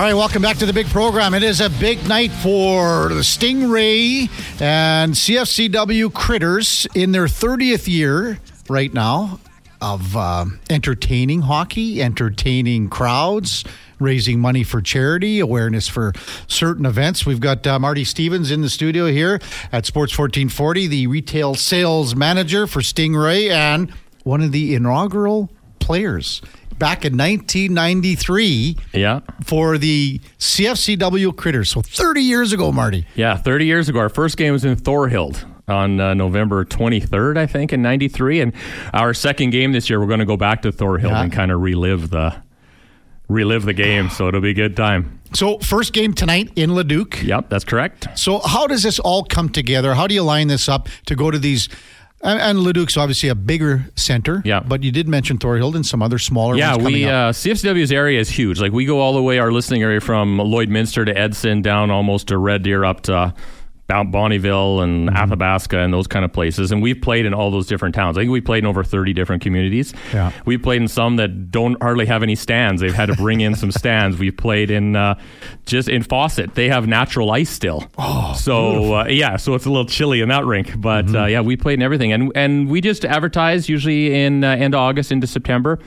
All right, welcome back to the big program. It is a big night for the Stingray and CFCW Critters in their 30th year right now of uh, entertaining hockey, entertaining crowds, raising money for charity, awareness for certain events. We've got uh, Marty Stevens in the studio here at Sports 1440, the retail sales manager for Stingray and one of the inaugural players back in 1993 Yeah. for the CFCW Critters. So 30 years ago, Marty. Yeah, 30 years ago. Our first game was in Thorhild on uh, November 23rd, I think, in 93. And our second game this year, we're going to go back to Thorhild Yeah. and kind of relive the relive the game. So it'll be a good time. So first game tonight in Leduc. Yep, that's correct. So how does this all come together? How do you line this up to go to these? And, and Leduc's obviously a bigger center. Yeah. But you did mention Thorhild and some other smaller Yeah, we uh, CFCW's area is huge. Like we go all the way our listening area from Lloydminster to Edson down almost to Red Deer up to Bon- Bonnyville and Mm-hmm. Athabasca and those kind of places. And we've played in all those different towns. I think we played in over 30 different communities. Yeah. We've played in some that don't hardly have any stands. They've had to bring in some stands. We've played in uh, just in Fawcett. They have natural ice still. Oh, so uh, yeah, so it's a little chilly in that rink. But Mm-hmm. uh, yeah, we played in everything, and and we just advertise usually in uh, end of August into September.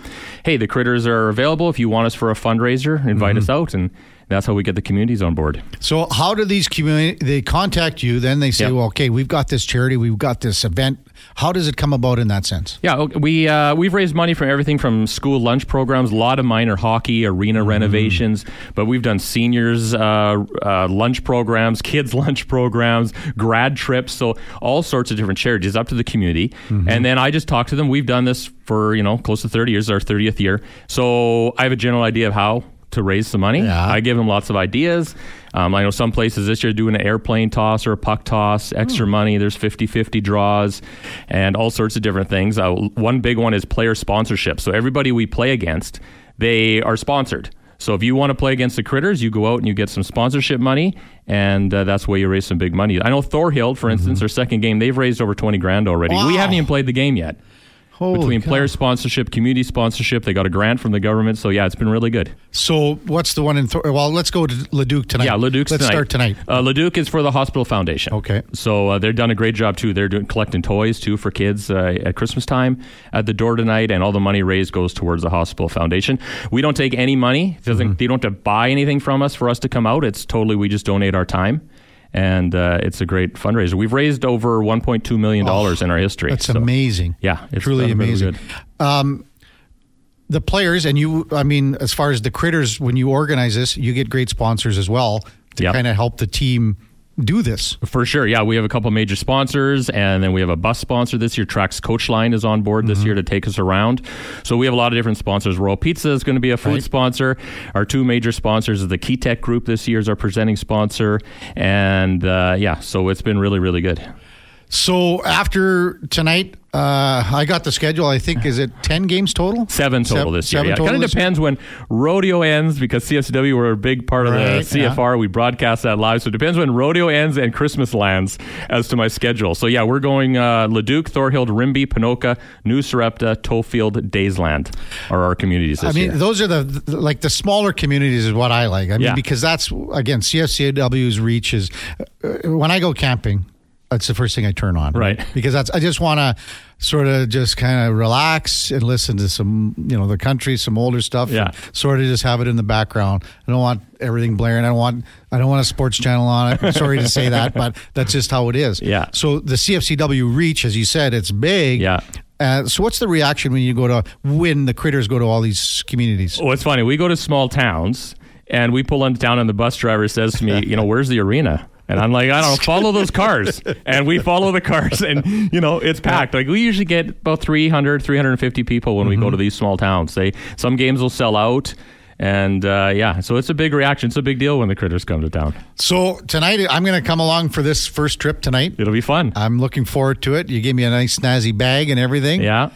Hey, the critters are available. If you want us for a fundraiser, invite us Mm-hmm. out, and that's how we get the communities on board. so how do these community they contact you? Then they say, Yep. well, okay, we've got this charity, we've got this event. How does it come about in that sense? Yeah, we uh, we've raised money from everything from school lunch programs, a lot of minor hockey, arena renovations, but we've done seniors uh, uh, lunch programs, kids lunch programs, grad trips, so all sorts of different charities up to the community. And then I just talk to them. We've done this for you know close to thirty years, our thirtieth year. So I have a general idea of how to raise some money. Yeah. I give them lots of ideas. Um, I know some places this year doing an airplane toss or a puck toss, extra money. There's 50 50 draws and all sorts of different things. Uh, one big one is player sponsorship. So everybody we play against, they are sponsored. So if you want to play against the Critters, you go out and you get some sponsorship money, and uh, that's where you raise some big money. I know Thorhild, for instance, their second game, they've raised over 20 grand already. Wow. We haven't even played the game yet. Holy Between player sponsorship, community sponsorship, they got a grant from the government. So yeah, it's been really good. So what's the one in? Thor- well, let's go to Leduc tonight. Yeah, Leduc's Let's tonight. start tonight. Uh, Leduc is for the Hospital Foundation. Okay. So uh, they've done a great job too. They're doing collecting toys too for kids uh, at Christmas time at the door tonight, and all the money raised goes towards the Hospital Foundation. We don't take any money. It Doesn't Mm-hmm. they don't have to buy anything from us for us to come out? It's totally we just donate our time. And uh, it's a great fundraiser. We've raised over 1.2 million dollars in our history. Oh, That's So, amazing. Yeah, it's truly really amazing. good. Um, the players and you, I mean, as far as the critters, when you organize this, you get great sponsors as well to Yep. kind of help the team do this. For sure, yeah. We have a couple major sponsors, and then we have a bus sponsor this year. Trax Coachline is on board this year to take us around. So we have a lot of different sponsors. Royal Pizza is going to be a food Right. sponsor. Our two major sponsors is the Key Tech Group this year is our presenting sponsor, and uh, yeah, so it's been really, really good. So after tonight, uh, I got the schedule. I think is it ten games total? Seven total this year. Yeah, total kind of this year? depends when rodeo ends because CSW were a big part of Right, the CFR. We broadcast that live, so it depends when rodeo ends and Christmas lands as to my schedule. So yeah, we're going uh, Leduc, Thorhild, Rimbey, Ponoka, New Sarepta, Tofield, Daysland are our communities this I mean, year. those are the, the- like the smaller communities is what I like. I mean, Yeah. because that's again CFCW's reach is uh, when I go camping. That's the first thing I turn on, Right. Because that's I just want to sort of just kind of relax and listen to some you know the country, some older stuff. Yeah. sort of just have it in the background. I don't want everything blaring. I don't want I don't want a sports channel on it. Sorry to say that, but that's just how it is. Yeah. So the CFCW reach, as you said, it's big. Yeah. Uh, so what's the reaction when you go to when the critters go to all these communities? Well, it's funny. We go to small towns and we pull into town, and the bus driver says to me, "You know, where's the arena?" And I'm like, I don't know, follow those cars. And we follow the cars, and, you know, it's packed. Like, we usually get about 300, 350 people when we go to these small towns. They Some games will sell out. And, uh, yeah, so it's a big reaction. It's a big deal when the critters come to town. So tonight, I'm going to come along for this first trip tonight. It'll be fun. I'm looking forward to it. You gave me a nice snazzy bag and everything. Yeah.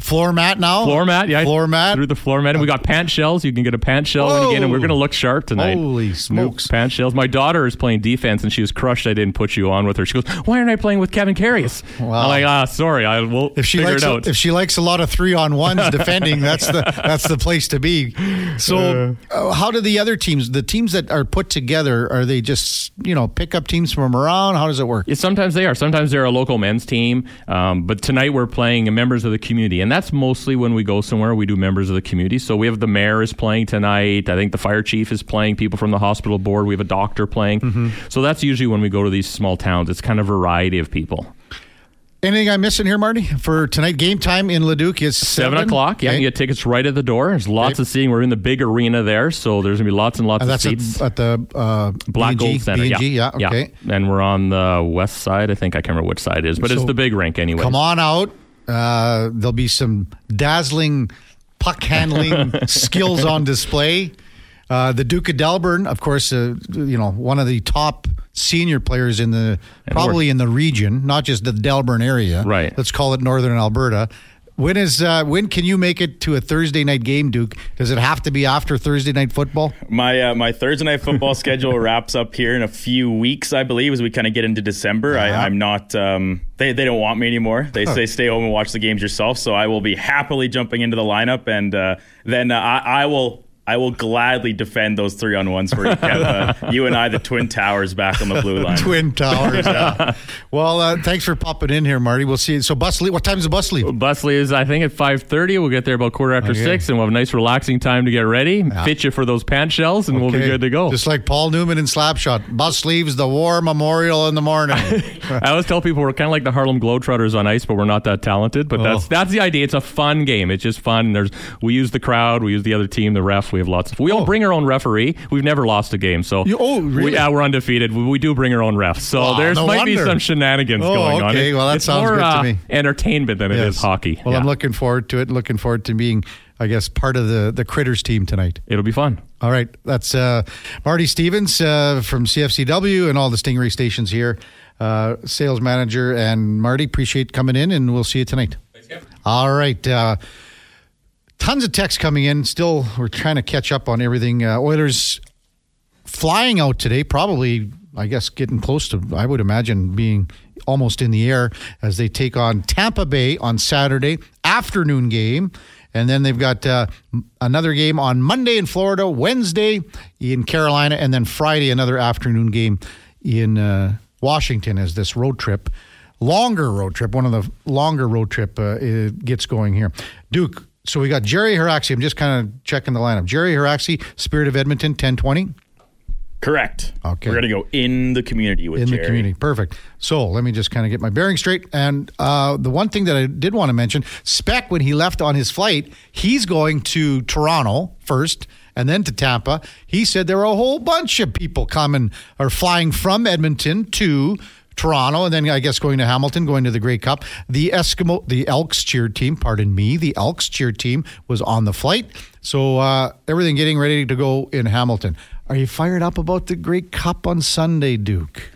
Floor mat now? Floor mat, yeah. Floor mat. Through the floor mat. And we got pant shells. You can get a pant shell when you get in. We're going to look sharp tonight. Holy smokes. Pant shells. My daughter is playing defense and she was crushed I didn't put you on with her. She goes, Why aren't I playing with Kevin Karius? Wow. I'm like, ah, sorry. I will if she figure likes it out. if she likes a lot of three on ones defending, that's the that's the place to be. So, uh, how do the other teams, the teams that are put together, are they just you know pick up teams from around? How does it work? Yeah, sometimes they are. Sometimes they're a local men's team. Um, but tonight we're playing members of the community, and that's mostly when we go somewhere. We do members of the community. So we have the mayor is playing tonight. I think the fire chief is playing. People from the hospital board. We have a doctor playing. Mm-hmm. So that's usually when we go to these small towns. It's kind of a variety of people. Anything I'm missing here, Marty? For tonight, game time in Leduc is Seven o'clock. Yeah, Okay. you get tickets right at the door. There's lots Okay. of seating. We're in the big arena there, so there's gonna be lots and lots And of seats. at, the uh, Black B&G, Gold Center. B&G, yeah. yeah, okay. And we're on the west side. I think I can't remember which side it is, but it's the big rink anyway. Come on out. Uh, there'll be some dazzling puck handling skills on display. Uh, the Duke of Delburne, of course, uh, you know one of the top senior players in the probably in the region, not just the Delburne area. Right. Let's call it Northern Alberta. When is uh, when can you make it to a Thursday night game, Duke? Does it have to be after Thursday night football? My uh, my Thursday night football schedule wraps up here in a few weeks, I believe, as we kind of get into December. Uh-huh. I, I'm not. Um, they they don't want me anymore. They say stay home and watch the games yourself. So I will be happily jumping into the lineup, and uh, then uh, I, I will. I will gladly defend those three on ones for you, Kev. Uh, you and I, the twin towers, back on the blue line. Twin Towers. yeah. Well, uh, thanks for popping in here, Marty. We'll see. you. So bus leave. What time's the bus leave? Bus leaves, I think, at 5.30. We'll get there about quarter after Okay. 6, and we'll have a nice, relaxing time to get ready, fit you for those pant shells, and we'll be good to go. Just like Paul Newman in Slapshot. Bus leaves the War Memorial in the morning. I always tell people we're kind of like the Harlem Globetrotters on ice, but we're not that talented. But that's Oh. that's the idea. It's a fun game. It's just fun. There's we use the crowd, we use the other team, the ref. We have lots of. We all Oh. bring our own referee. We've never lost a game, so You- oh, really? We, yeah, we're undefeated. We, we do bring our own ref, so Wow, there's no might be some shenanigans Oh, going on. okay. Well, that it's sounds more, good to uh, me. Entertainment than it is hockey. Well, I'm looking forward to it. Looking forward to being, I guess, part of the, the Critters team tonight. It'll be fun. All right. That's uh, Marty Stevens uh, from CFCW and all the Stingray stations here, uh, sales manager. And Marty, appreciate coming in, and we'll see you tonight. All right. Tons of texts coming in. Still, we're trying to catch up on everything. Uh, Oilers flying out today, probably, I guess, getting close to, I would imagine, being almost in the air as they take on Tampa Bay on Saturday, afternoon game. And then they've got uh, another game on Monday in Florida, Wednesday in Carolina, and then Friday, another afternoon game in uh, Washington as this road trip, longer road trip, one of the longer road trip uh, gets going here. Duke, so we got Gerry Haracsi. I'm just kind of checking the lineup. Gerry Haracsi, Spirit of Edmonton, 1020 Correct. Okay. We're gonna go in the community with in Gerry. the community. Perfect. So let me just kind of get my bearing straight. And uh, the one thing that I did want to mention, Speck, when he left on his flight, he's going to Toronto first and then to Tampa. He said there were a whole bunch of people coming or flying from Edmonton to Toronto, and then I guess going to Hamilton, going to the Grey Cup. The Eskimo, the Elks cheer team, pardon me, the Elks cheer team was on the flight. So uh, everything getting ready to go in Hamilton. Are you fired up about the Grey Cup on Sunday, Duke?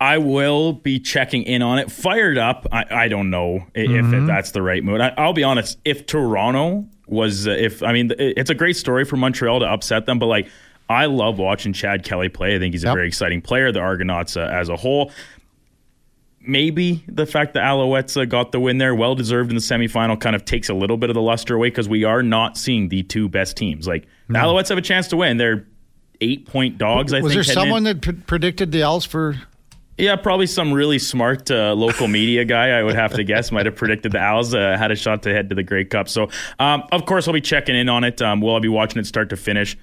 I will be checking in on it. Fired up. I, I don't know i- Mm-hmm. if that's the right mood. I, I'll be honest. If Toronto was, uh, if I mean, it- it's a great story for Montreal to upset them, but like, I love watching Chad Kelly play. I think he's a Yep. very exciting player. The Argonauts uh, as a whole. Maybe the fact that Alouettes uh, got the win there, well deserved in the semifinal, kind of takes a little bit of the luster away because we are not seeing the two best teams. Like the Alouettes have a chance to win. They're eight point dogs. I think. was think there heading in. someone that p- predicted the Owls for? Yeah, probably some really smart uh, local media guy, I would have to guess, might have predicted the Owls uh, had a shot to head to the Grey Cup. So, um, of course, I'll be checking in on it. Um, will I be watching it start to finish?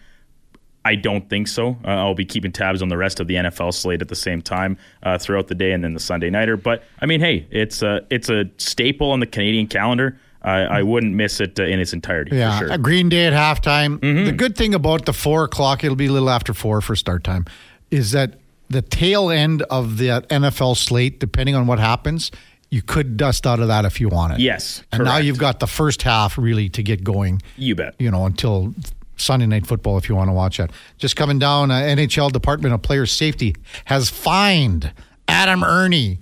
I don't think so. Uh, I'll be keeping tabs on the rest of the NFL slate at the same time uh, throughout the day, and then the Sunday nighter. But I mean, hey, it's a it's a staple on the Canadian calendar. I, I wouldn't miss it uh, in its entirety. Yeah, for sure. a Green Day at halftime. The good thing about the four o'clock, it'll be a little after four for start time, is that the tail end of the NFL slate, depending on what happens, you could dust out of that if you want it. Yes, and now you've got the first half really to get going. You bet. You know until. Sunday night football, if you want to watch that. Just coming down, uh, NHL Department of Player Safety has fined Adam Erne.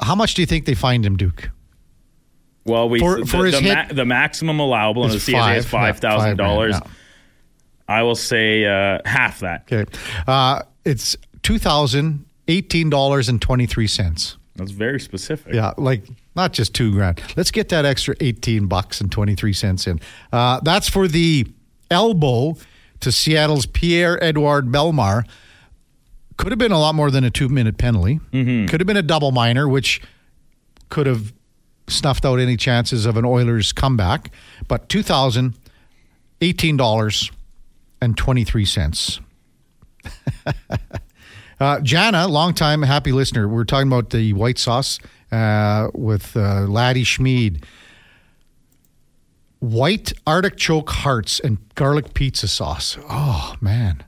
How much do you think they fined him, Duke? Well, we For- the, for his the, hit- the maximum allowable in the CBA is five, yeah, thousand dollars. I will say uh, half that. Okay. Uh, it's two thousand eighteen dollars and twenty three cents. That's very specific. Yeah, like not just two grand. Let's get that extra eighteen bucks and twenty three cents in. Uh, that's for the elbow to Seattle's Pierre Edouard Bellemare. Could have been a lot more than a two minute penalty. Mm-hmm. Could have been a double minor, which could have snuffed out any chances of an Oilers comeback. But two thousand eighteen dollars and twenty three cents. Uh, Jana, longtime happy listener. We are talking about the white sauce uh, with uh, Laddie Schmid. White artichoke hearts and garlic pizza sauce. Oh, man.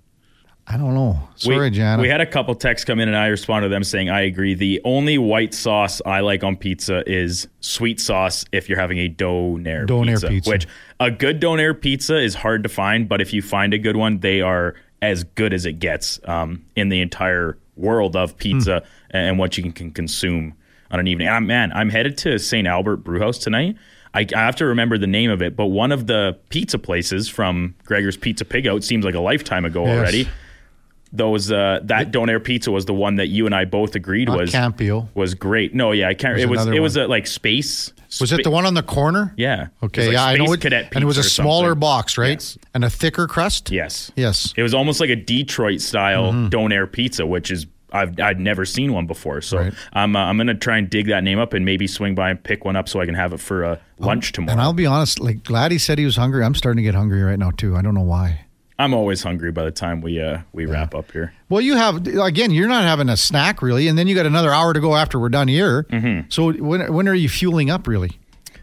I don't know. Sorry, we, Jana. We had a couple texts come in, and I responded to them saying, "I agree. The only white sauce I like on pizza is sweet sauce. If you're having a donair, Donair pizza, pizza. which a good donair pizza is hard to find, but if you find a good one, they are as good as it gets um, in the entire world of pizza Hmm. and what you can, can consume on an evening. And I'm, man, I'm headed to St. Albert Brewhouse tonight. I, I have to remember the name of it, but one of the pizza places from Gregor's Pizza Pig Out seems like a lifetime ago Yes. already those uh, that donair pizza was the one that you and I both agreed Not was Campio. was great. No, yeah, I can't. It was it was one. a like space. Was it the one on the corner? Yeah. Okay, like yeah, I know it. Cadet and it was a smaller something. box, right? Yes. And a thicker crust? Yes. Yes. It was almost like a Detroit style Mm-hmm. donair pizza, which is I've I'd never seen one before. So Right. I'm uh, I'm gonna try and dig that name up and maybe swing by and pick one up so I can have it for uh, lunch tomorrow. And I'll be honest, like glad he said he was hungry. I'm starting to get hungry right now, too. I don't know why. I'm always hungry by the time we uh we wrap up here. Well, you have again. You're not having a snack really, and then you got another hour to go after we're done here. Mm-hmm. So when when are you fueling up really?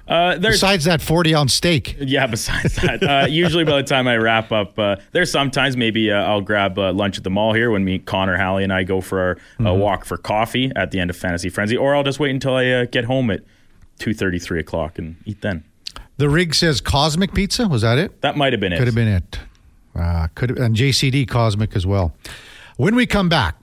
Uh, Besides that forty ounce steak. Yeah, besides that, uh, usually by the time I wrap up, uh, there's sometimes maybe uh, I'll grab uh, lunch at the mall here when me, Connor, Hallie, and I go for our Mm-hmm. uh, walk for coffee at the end of Fantasy Frenzy, or I'll just wait until I uh, get home at two thirty, three o'clock and eat then. The rig says Cosmic Pizza. Was that it? That might have been it. Could have been it. Uh, could have, and JCD Cosmic as well. When we come back,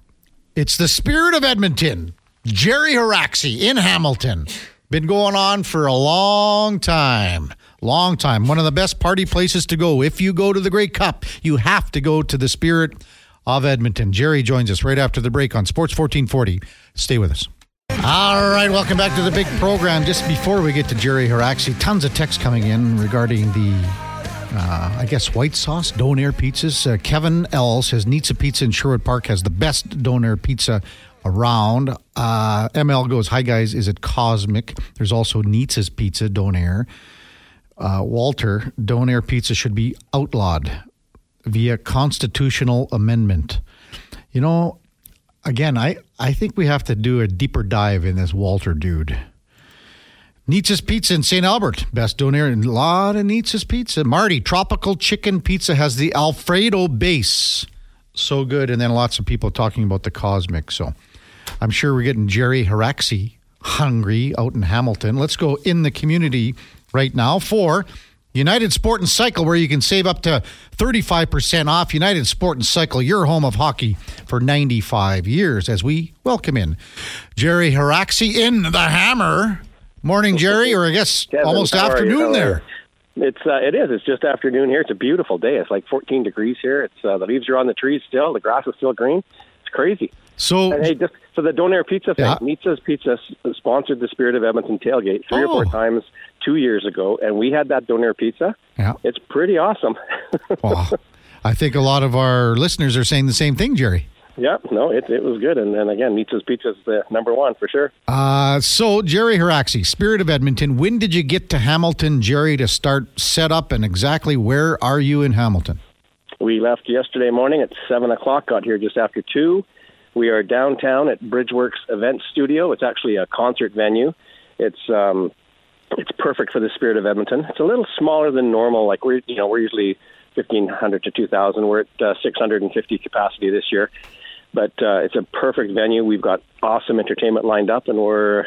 it's the spirit of Edmonton. Gerry Haracsi in Hamilton. Been going on for a long time. Long time. One of the best party places to go. If you go to the Grey Cup, you have to go to the spirit of Edmonton. Gerry joins us right after the break on Sports 1440. Stay with us. All right, welcome back to the big program. Just before we get to Gerry Haracsi, tons of texts coming in regarding the uh, I guess white sauce donair pizzas. Uh, Kevin L says Nizza Pizza in Sherwood Park has the best donair pizza around. Uh, ML goes, "Hi guys, is it Cosmic? There's also Nizza's Pizza donair. Uh, Walter, donair pizza should be outlawed via constitutional amendment. You know, again, I I think we have to do a deeper dive in this Walter dude." Nietzsche's Pizza in St. Albert. Best donair. A lot of Nietzsche's Pizza. Marty, Tropical Chicken Pizza has the Alfredo base. So good. And then lots of people talking about the Cosmic. So I'm sure we're getting Gerry Haracsi hungry out in Hamilton. Let's go in the community right now for United Sport and Cycle, where you can save up to 35% off. United Sport and Cycle, your home of hockey for 95 years, as we welcome in Gerry Haracsi in the hammer. Morning, Gerry, or I guess Kevin, almost how are you? afternoon there. It's uh, it is. It's just afternoon here. It's a beautiful day. It's like 14 degrees here. It's uh, the leaves are on the trees still. The grass is still green. It's crazy. So, And hey, just for the Donair Pizza thing, Yeah. Nietzsche's Pizza sponsored the Spirit of Edmonton tailgate three or Oh. four times two years ago, and we had that Donair Pizza. yeah, It's pretty awesome. well, I think a lot of our listeners are saying the same thing, Gerry. yeah, no, it it was good. And, and again, Nietzsche's Pizza is the number one for sure. Uh, so, Gerry Haracsi, Spirit of Edmonton, when did you get to Hamilton, Gerry, to start set up, and exactly where are you in Hamilton? We left yesterday morning at seven o'clock. Got here just after two. We are downtown at Bridgeworks Event Studio. It's actually a concert venue. It's um, it's perfect for the spirit of Edmonton. It's a little smaller than normal. Like we're you know we're usually fifteen hundred to two thousand. We're at uh, six hundred and fifty capacity this year, but uh, it's a perfect venue. We've got awesome entertainment lined up, and we're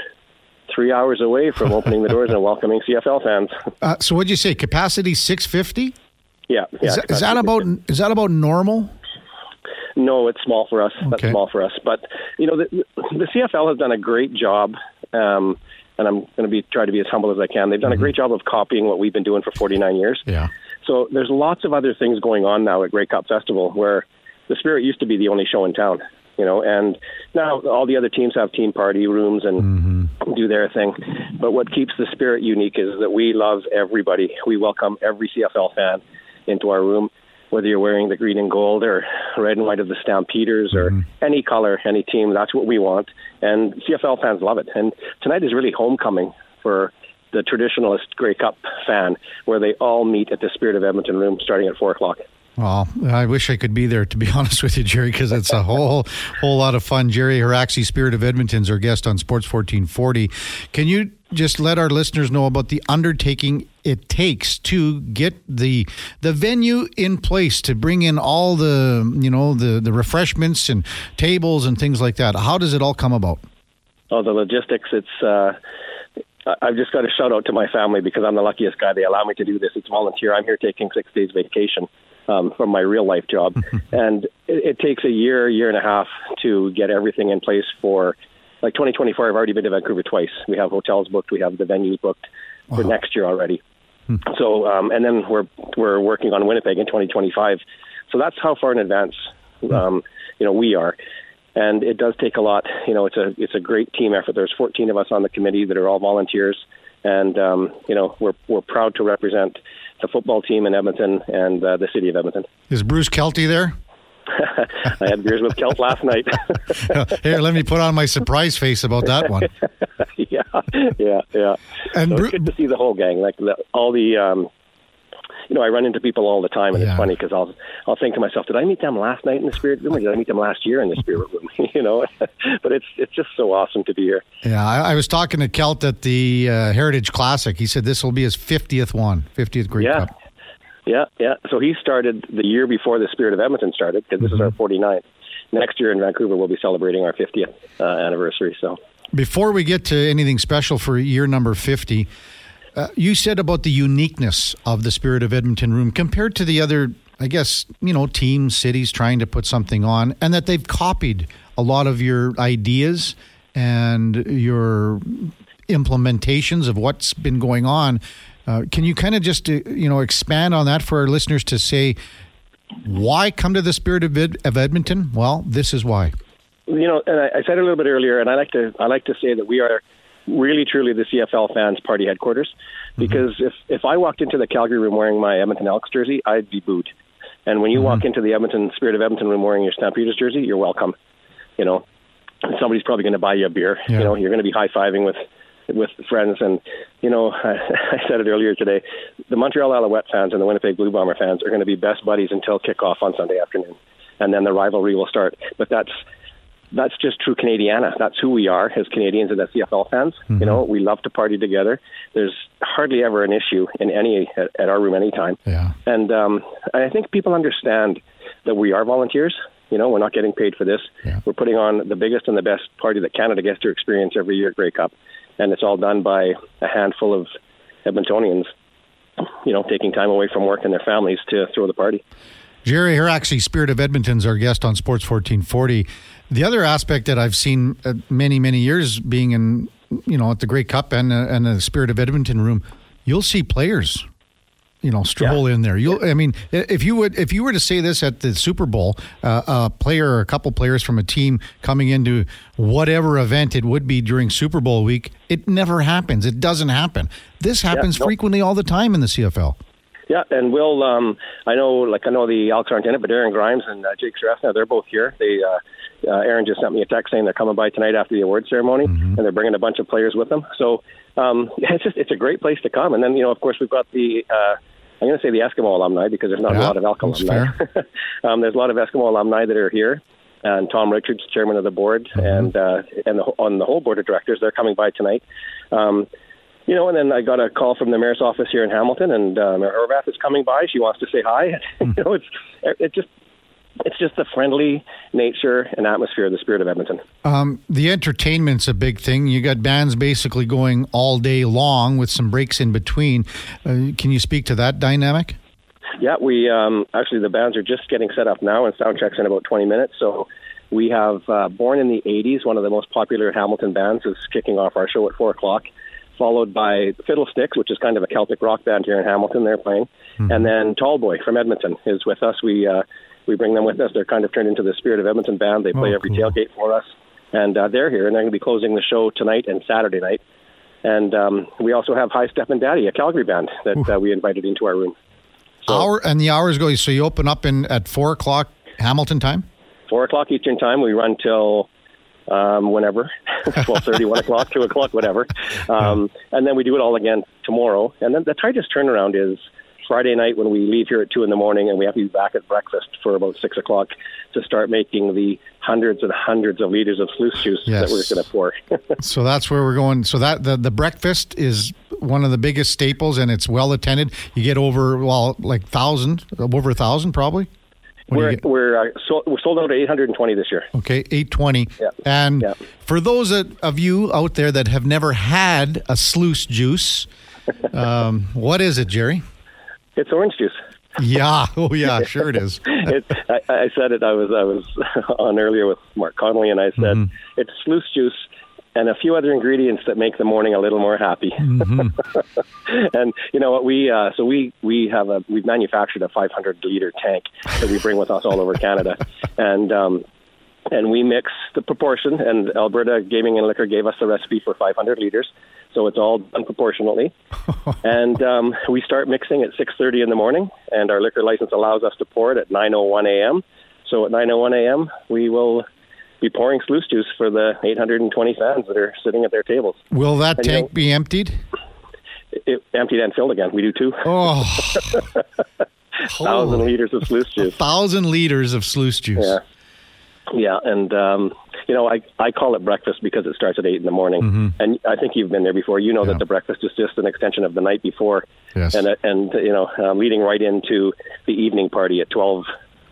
three hours away from opening the doors and welcoming CFL fans. Uh, so, what'd you say? Capacity six fifty? yeah, yeah. Is, that- is that about is that about normal? No, it's small for us. That's small for us. But you know, the, the CFL has done a great job um, and I'm going to be try to be as humble as I can. They've done mm-hmm. a great job of copying what we've been doing for 49 years. Yeah. So there's lots of other things going on now at Grey Cup Festival where the Spirit used to be the only show in town, you know, and now all the other teams have team party rooms and mm-hmm. do their thing. But what keeps the Spirit unique is that we love everybody. We welcome every CFL fan into our room whether you're wearing the green and gold or red and white of the Stampeders or mm-hmm. any color, any team, that's what we want. And CFL fans love it. And tonight is really homecoming for the traditionalist Grey Cup fan, where they all meet at the Spirit of Edmonton room starting at 4 o'clock. Well, I wish I could be there, to be honest with you, Gerry, because it's a whole whole lot of fun. Gerry Haracsi, Spirit of Edmonton's our guest on Sports 1440. Can you just let our listeners know about the undertaking it takes to get the the venue in place to bring in all the you know the the refreshments and tables and things like that? How does it all come about? Oh, the logistics. It's. Uh, I've just got to shout out to my family because I'm the luckiest guy. They allow me to do this. It's volunteer. I'm here taking six days vacation um, from my real life job, and it, it takes a year, year and a half to get everything in place for. Like 2024, I've already been to Vancouver twice. We have hotels booked. We have the venues booked for next year already. Hmm. So, um, and then we're we're working on Winnipeg in 2025. So that's how far in advance, hmm. um, you know, we are. And it does take a lot. You know, it's a it's a great team effort. There's 14 of us on the committee that are all volunteers, and um, you know, we're we're proud to represent the football team in Edmonton and uh, the city of Edmonton. Is Bruce Kelty there? I had beers with Kelt last night. Here, let me put on my surprise face about that one. yeah, yeah, yeah. And so Bru- good to see the whole gang, like the, all the. Um, you know, I run into people all the time, and yeah. it's funny because I'll I'll think to myself, did I meet them last night in the spirit room, or did I meet them last year in the spirit room? you know, but it's it's just so awesome to be here. Yeah, I, I was talking to Kelt at the uh, Heritage Classic. He said this will be his fiftieth one, fiftieth Grey yeah. Cup. Yeah, yeah. So he started the year before the Spirit of Edmonton started because this mm-hmm. is our 49th. Mm-hmm. Next year in Vancouver, we'll be celebrating our 50th uh, anniversary. So before we get to anything special for year number 50, uh, you said about the uniqueness of the Spirit of Edmonton room compared to the other, I guess, you know, teams, cities trying to put something on, and that they've copied a lot of your ideas and your implementations of what's been going on uh, can you kind of just uh, you know expand on that for our listeners to say why come to the Spirit of, Ed- of Edmonton? Well, this is why. You know, and I, I said a little bit earlier, and I like to I like to say that we are really truly the CFL fans' party headquarters. Mm-hmm. Because mm-hmm. if if I walked into the Calgary room wearing my Edmonton Elks jersey, I'd be booed. And when you mm-hmm. walk into the Edmonton Spirit of Edmonton room wearing your Stampeders jersey, you're welcome. You know, somebody's probably going to buy you a beer. Yeah. You know, you're going to be high fiving with with friends. And, you know, I, I said it earlier today the Montreal Alouette fans and the Winnipeg Blue Bomber fans are going to be best buddies until kickoff on Sunday afternoon. And then the rivalry will start. But that's that's just true Canadiana. That's who we are as Canadians and as CFL fans. Mm-hmm. You know, we love to party together. There's hardly ever an issue in any at, at our room anytime. Yeah. And um, I think people understand that we are volunteers. You know, we're not getting paid for this. Yeah. We're putting on the biggest and the best party that Canada gets to experience every year, Grey Cup and it's all done by a handful of Edmontonians, you know, taking time away from work and their families to throw the party. Gerry Haracsi, Spirit of Edmonton's our guest on Sports 1440. The other aspect that I've seen uh, many, many years being in, you know, at the Grey Cup and, uh, and the Spirit of Edmonton room, you'll see players you know stroll yeah. in there. You'll, I mean, if you would, if you were to say this at the Super Bowl, uh, a player or a couple players from a team coming into whatever event it would be during Super Bowl week, it never happens. It doesn't happen. This happens yeah, frequently all the time in the CFL. Yeah, and Will, um, I know, like I know the in it, but Aaron Grimes and uh, Jake Serafina, they're both here. They, uh, uh, Aaron just sent me a text saying they're coming by tonight after the award ceremony, mm-hmm. and they're bringing a bunch of players with them. So um, it's just it's a great place to come. And then you know, of course, we've got the uh, I'm going to say the Eskimo alumni because there's not yeah, a lot of Elk alumni. um, there's a lot of Eskimo alumni that are here, and Tom Richards, chairman of the board, mm-hmm. and uh, and the, on the whole board of directors, they're coming by tonight. Um, you know, and then I got a call from the mayor's office here in Hamilton, and uh, Mayor Horwath is coming by. She wants to say hi. you know, it's it just it's just the friendly nature and atmosphere of the spirit of Edmonton. Um, the entertainment's a big thing. You got bands basically going all day long with some breaks in between. Uh, can you speak to that dynamic? Yeah, we um, actually the bands are just getting set up now, and sound checks in about 20 minutes. So We have uh, Born in the 80s, one of the most popular Hamilton bands, is kicking off our show at 4 o'clock, followed by Fiddlesticks, which is kind of a Celtic rock band here in Hamilton. They're playing. Mm-hmm. And then Tallboy from Edmonton is with us. We, uh, we bring them with us. They're kind of turned into the Spirit of Edmonton band. They play oh, every cool. tailgate for us. And uh, they're here, and they're going to be closing the show tonight and Saturday night. And um, we also have High Step and Daddy, a Calgary band that uh, we invited into our room. So, Hour and the hours go. So you open up in at four o'clock Hamilton time. Four o'clock Eastern time. We run till um, whenever, twelve thirty, one o'clock, two o'clock, whatever, um, and then we do it all again tomorrow. And then the tightest turnaround is Friday night when we leave here at two in the morning, and we have to be back at breakfast for about six o'clock to start making the hundreds and hundreds of liters of sluice juice yes. that we're going to pour. so that's where we're going. So that the the breakfast is one of the biggest staples, and it's well attended. You get over well like thousand, over a thousand probably. We're we're, uh, so, we're sold out at 820 this year. Okay, 820. Yeah. And yeah. for those of you out there that have never had a sluice juice, um, what is it, Gerry? It's orange juice. Yeah. Oh, yeah. Sure, it is. it, I, I, said it. I was I was on earlier with Mark Connolly, and I said mm-hmm. it's sluice juice and a few other ingredients that make the morning a little more happy. Mm-hmm. and you know what? We uh, so we we have a we've manufactured a 500 liter tank that we bring with us all over Canada, and um, and we mix the proportion. And Alberta Gaming and Liquor gave us the recipe for 500 liters, so it's all done proportionally. and um, we start mixing at 6:30 in the morning, and our liquor license allows us to pour it at 9:01 a.m. So at 9:01 a.m. we will be pouring sluice juice for the 820 fans that are sitting at their tables. Will that and, tank you know, be emptied? It, emptied and filled again. We do too. Oh. thousand liters of sluice juice. A thousand liters of sluice juice. Yeah. Yeah, and um, you know, I I call it breakfast because it starts at eight in the morning, mm-hmm. and I think you've been there before. You know yeah. that the breakfast is just an extension of the night before, yes. and and you know, uh, leading right into the evening party at twelve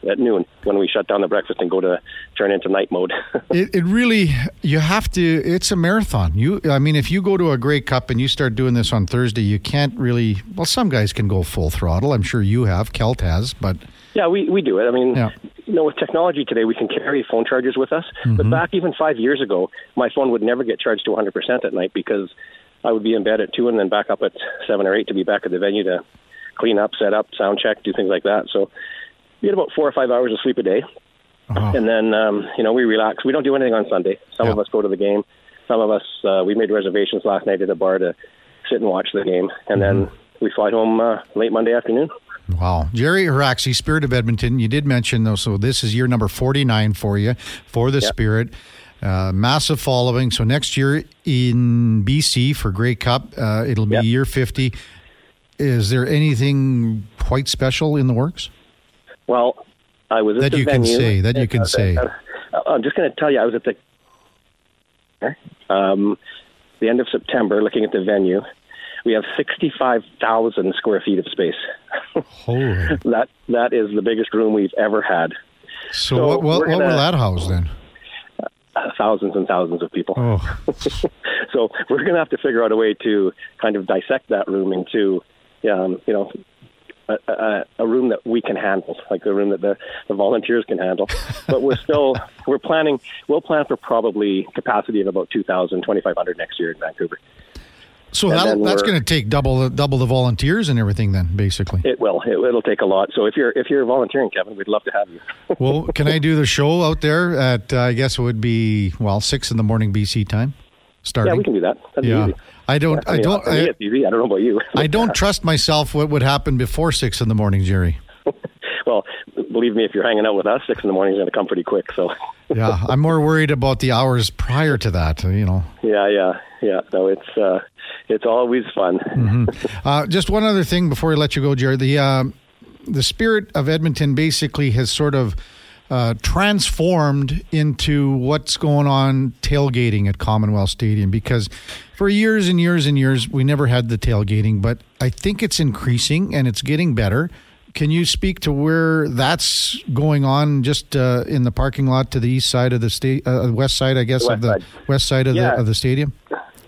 at noon when we shut down the breakfast and go to turn into night mode. it, it really you have to. It's a marathon. You, I mean, if you go to a Grey Cup and you start doing this on Thursday, you can't really. Well, some guys can go full throttle. I'm sure you have. Kelt has, but yeah, we we do it. I mean, yeah you know, with technology today, we can carry phone chargers with us. Mm-hmm. But back even five years ago, my phone would never get charged to 100% at night because I would be in bed at two and then back up at seven or eight to be back at the venue to clean up, set up, sound check, do things like that. So we get about four or five hours of sleep a day. Uh-huh. And then, um, you know, we relax. We don't do anything on Sunday. Some yeah. of us go to the game. Some of us, uh, we made reservations last night at a bar to sit and watch the game. And mm-hmm. then we fly home uh, late Monday afternoon. Wow. Gerry Haracsi, Spirit of Edmonton. You did mention, though, so this is year number 49 for you for the yep. Spirit. Uh, massive following. So next year in BC for Grey Cup, uh, it'll be yep. year 50. Is there anything quite special in the works? Well, I was that you venue. can say that you can uh, say. Uh, I'm just going to tell you, I was at the um, the end of September, looking at the venue, we have 65,000 square feet of space. Holy. that that is the biggest room we've ever had. So, so what, what, gonna, what will that house then? Uh, thousands and thousands of people. Oh. so we're going to have to figure out a way to kind of dissect that room into, um, you know, a, a, a, room that we can handle, like a room that the, the volunteers can handle. but we're still we're planning. We'll plan for probably capacity of about 2,000, 2,500 next year in Vancouver. So that's going to take double the double the volunteers and everything. Then basically, it will. It, will take a lot. So if you're if you're volunteering, Kevin, we'd love to have you. well, can I do the show out there at? Uh, I guess it would be well six in the morning BC time. Starting. Yeah, we can do that. That'd yeah. Easy. I don't. Yeah, I, don't. I, it's easy. I don't know about you. I don't trust myself. What would happen before six in the morning, Gerry? well, believe me, if you're hanging out with us, six in the morning is going to come pretty quick. So. yeah, I'm more worried about the hours prior to that. You know. Yeah, yeah, yeah. No, it's. Uh, it's always fun. mm-hmm. uh, just one other thing before I let you go, Gerry. The uh, the spirit of Edmonton basically has sort of uh, transformed into what's going on tailgating at Commonwealth Stadium because for years and years and years we never had the tailgating, but I think it's increasing and it's getting better. Can you speak to where that's going on, just uh, in the parking lot to the east side of the state, uh, west side, I guess, of the side. west side of yeah. the of the stadium?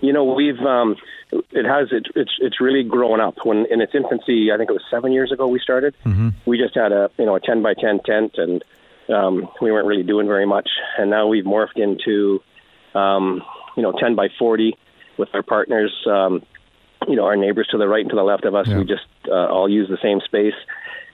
You know, we've um, it has it, it's it's really grown up. When in its infancy, I think it was seven years ago we started. Mm-hmm. We just had a you know a ten by ten tent, and um, we weren't really doing very much, and now we've morphed into um, you know 10 by 40 with our partners. Um, you know, our neighbors to the right and to the left of us. Yeah. We just uh, all use the same space,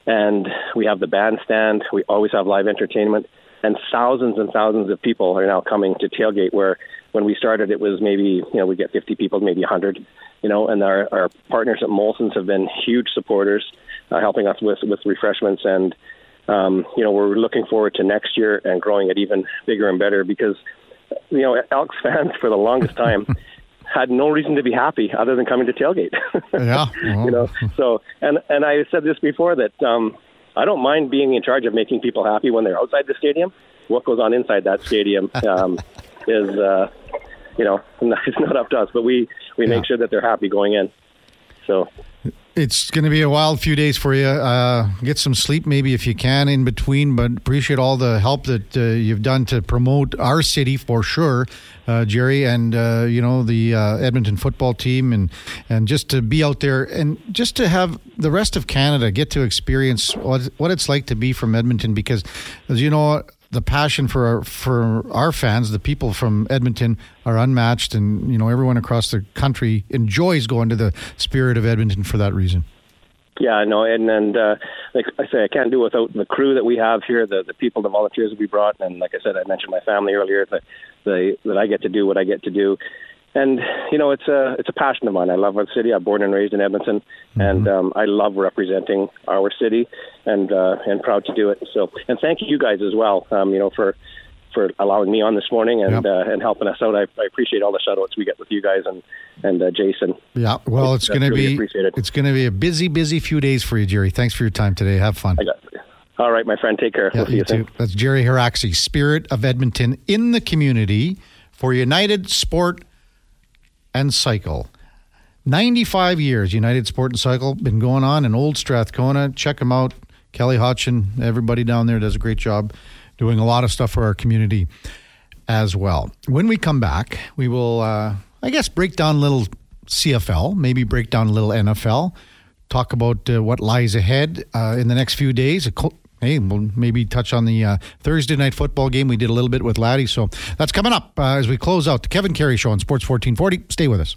and we have the bandstand. We always have live entertainment, and thousands and thousands of people are now coming to tailgate. Where when we started, it was maybe you know we get 50 people, maybe 100. You know, and our, our partners at Molson's have been huge supporters, uh, helping us with with refreshments and. Um, you know, we're looking forward to next year and growing it even bigger and better because, you know, Elks fans for the longest time had no reason to be happy other than coming to tailgate. Yeah. you know, so and and I said this before that um, I don't mind being in charge of making people happy when they're outside the stadium. What goes on inside that stadium um, is, uh, you know, it's not up to us, but we we Yeah. make sure that they're happy going in. So It's going to be a wild few days for you. Uh, get some sleep, maybe if you can, in between. But appreciate all the help that uh, you've done to promote our city for sure, uh, Gerry, and uh, you know the uh, Edmonton football team, and and just to be out there and just to have the rest of Canada get to experience what what it's like to be from Edmonton. Because, as you know, the passion for our, for our fans, the people from Edmonton, are unmatched, and you know everyone across the country enjoys going to the Spirit of Edmonton for that reason. Yeah, no, and and uh, like I say, I can't do without the crew that we have here, the the people, the volunteers that we brought, and like I said, I mentioned my family earlier. That the that I get to do what I get to do, and you know, it's a it's a passion of mine. I love our city. I'm born and raised in Edmonton, and um, I love representing our city, and uh, and proud to do it. So, and thank you guys as well. Um, you know, for for allowing me on this morning and Yep. uh, and helping us out. I, I appreciate all the shout outs we get with you guys and and uh, Jason. Yeah, well, it's going to really be appreciated. it's going to be a busy, busy few days for you, Gerry. Thanks for your time today. Have fun. All right, my friend. Take care. Yeah, we'll see you, you soon. too. That's Gerry Haracsi, Spirit of Edmonton in the community for United Sport and Cycle. 95 years, United Sport and Cycle, been going on in Old Strathcona. Check them out. Kelly Hodgson, everybody down there does a great job doing a lot of stuff for our community as well. When we come back, we will, uh, I guess, break down a little CFL, maybe break down a little NFL, talk about uh, what lies ahead uh, in the next few days. A co- Hey, we'll maybe touch on the uh, Thursday night football game. We did a little bit with Laddie, so that's coming up uh, as we close out the Kevin Karius Show on Sports 1440. Stay with us.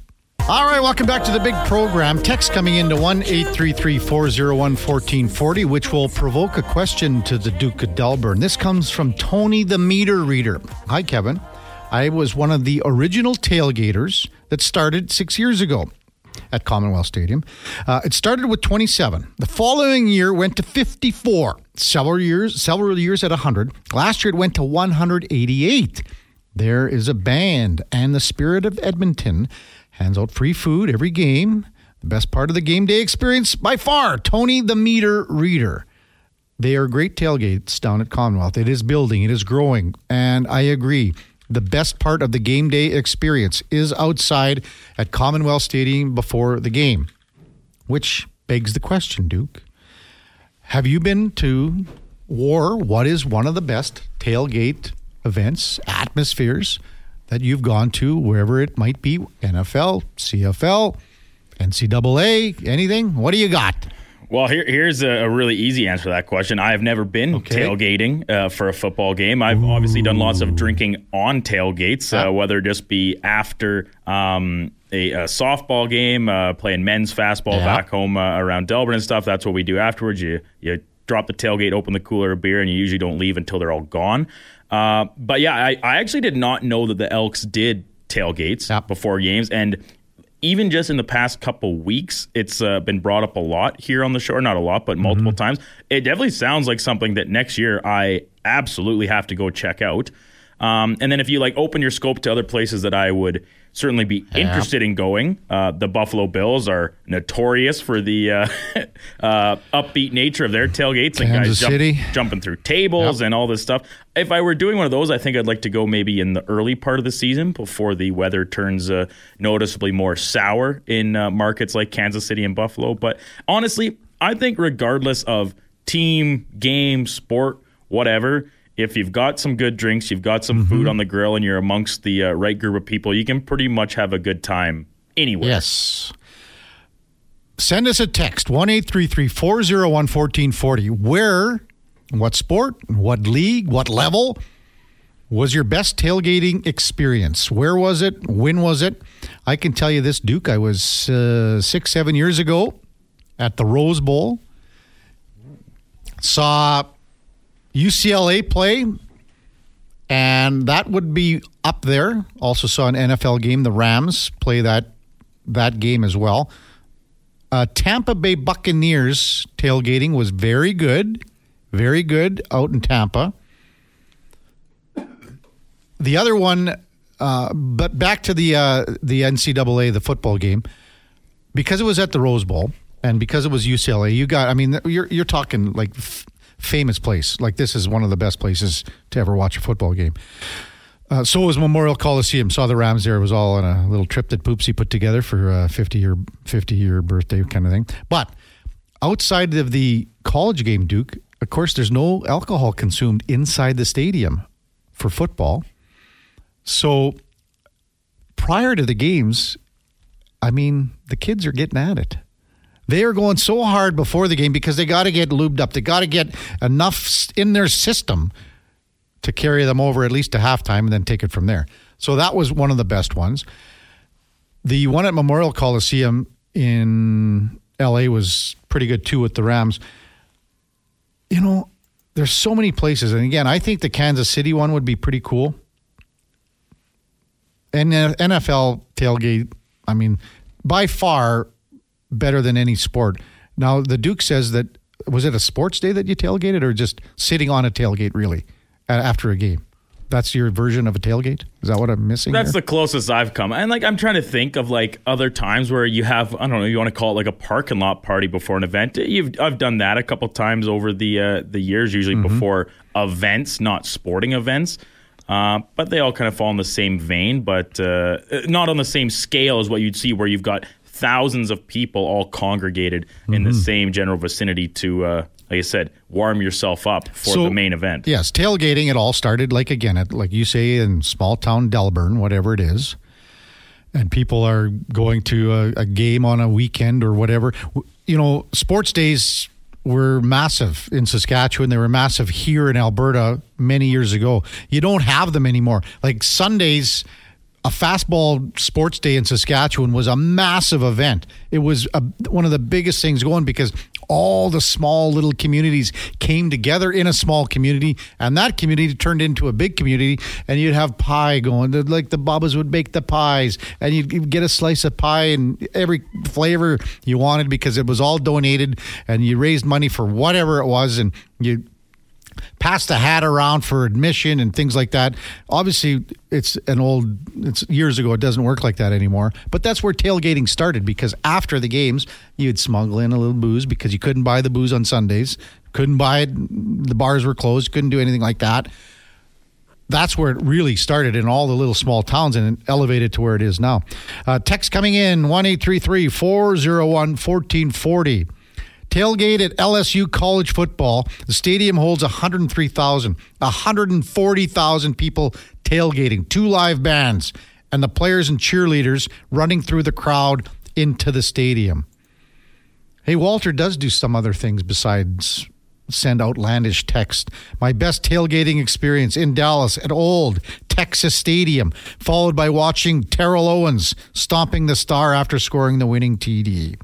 All right, welcome back to the big program. Text coming into 1 833 401 1440, which will provoke a question to the Duke of Delburne. This comes from Tony the Meter Reader. Hi, Kevin. I was one of the original tailgaters that started six years ago at Commonwealth Stadium. Uh, it started with 27. The following year went to 54. Several years, several years at 100. Last year it went to 188. There is a band, and the Spirit of Edmonton hands out free food every game. The best part of the game day experience by far, Tony the Meter Reader. They are great tailgates down at Commonwealth. It is building, it is growing, and I agree. The best part of the game day experience is outside at Commonwealth Stadium before the game, which begs the question, Duke. Have you been to or what is one of the best tailgate events, atmospheres that you've gone to, wherever it might be NFL, CFL, NCAA, anything? What do you got? Well, here, here's a, a really easy answer to that question. I have never been Okay. tailgating uh, for a football game. I've obviously done lots of drinking on tailgates, Ah. uh, whether it just be after um, a, a softball game, uh, playing men's fastball Yeah. back home uh, around Delburne and stuff. That's what we do afterwards. You you drop the tailgate, open the cooler of beer, and you usually don't leave until they're all gone. Uh, but yeah, I, I actually did not know that the Elks did tailgates before games, and even just in the past couple weeks, it's uh, been brought up a lot here on the show. Not a lot, but multiple times. It definitely sounds like something that next year I absolutely have to go check out. Um, and then if you like open your scope to other places that I would certainly be interested in going, uh, the Buffalo Bills are notorious for the uh, uh, upbeat nature of their tailgates and guys jump- City. jumping through tables Yep. and all this stuff. If I were doing one of those, I think I'd like to go maybe in the early part of the season before the weather turns uh, noticeably more sour in uh, markets like Kansas City and Buffalo. But honestly, I think regardless of team, game, sport, whatever, if you've got some good drinks, you've got some food on the grill, and you're amongst the uh, right group of people, you can pretty much have a good time anywhere. Yes. Send us a text, 1 401 1440. Where what sport, what league, what level was your best tailgating experience? Where was it? When was it? I can tell you this, Duke. I was uh, six, seven years ago at the Rose Bowl. Saw UCLA play, and that would be up there. Also saw an NFL game. The Rams play that that game as well. Uh, Tampa Bay Buccaneers tailgating was very good, very good out in Tampa. The other one, uh, but back to the uh, the NCAA, the football game, because it was at the Rose Bowl and because it was UCLA. You got, I mean, you're you're talking like famous place. Like this is one of the best places to ever watch a football game. Uh, so was Memorial Coliseum. Saw the Rams there. It was all on a little trip that Poopsie put together for a 50 year 50 year birthday kind of thing. But outside of the college game, Duke, of course, there's no alcohol consumed inside the stadium for football. So prior to the games, I mean, the kids are getting at it. They are going so hard before the game because they got to get lubed up. They got to get enough in their system to carry them over at least to halftime and then take it from there. So that was one of the best ones. The one at Memorial Coliseum in LA was pretty good too with the Rams. You know, there's so many places. And again, I think the Kansas City one would be pretty cool. And NFL tailgate, I mean, by far better than any sport. Now, the Duke says that was it a sports day that you tailgated or just sitting on a tailgate really after a game? That's your version of a tailgate? Is that what I'm missing? That's here? the closest I've come. And like I'm trying to think of like other times where you have I don't know, you want to call it like a parking lot party before an event. You've I've done that a couple times over the uh, the years, usually mm-hmm. before events, not sporting events. Uh, but they all kind of fall in the same vein, but uh, not on the same scale as what you'd see where you've got thousands of people all congregated mm-hmm. in the mm-hmm. same general vicinity to, uh, like I said, warm yourself up for so, the main event. Yes, tailgating. It all started like again, at, like you say, in small town Delburne, whatever it is, and people are going to a, a game on a weekend or whatever. You know, sports days were massive in Saskatchewan. They were massive here in Alberta many years ago. You don't have them anymore. Like Sundays a fastball sports day in Saskatchewan was a massive event. It was a, one of the biggest things going because all the small little communities came together in a small community, and that community turned into a big community. And you'd have pie going, like the Bubbas would bake the pies, and you'd get a slice of pie and every flavor you wanted because it was all donated, and you raised money for whatever it was, and you pass the hat around for admission and things like that. Obviously, it's an old, it's years ago. It doesn't work like that anymore. But that's where tailgating started because after the games, you'd smuggle in a little booze because you couldn't buy the booze on Sundays, couldn't buy it. The bars were closed, couldn't do anything like that. That's where it really started in all the little small towns and elevated to where it is now. Uh, text coming in 1 401 1440. Tailgate at LSU college football. The stadium holds 103,000, 140,000 people tailgating, two live bands, and the players and cheerleaders running through the crowd into the stadium. Hey, Walter does do some other things besides send outlandish text. My best tailgating experience in Dallas at Old Texas Stadium, followed by watching Terrell Owens stomping the star after scoring the winning TD.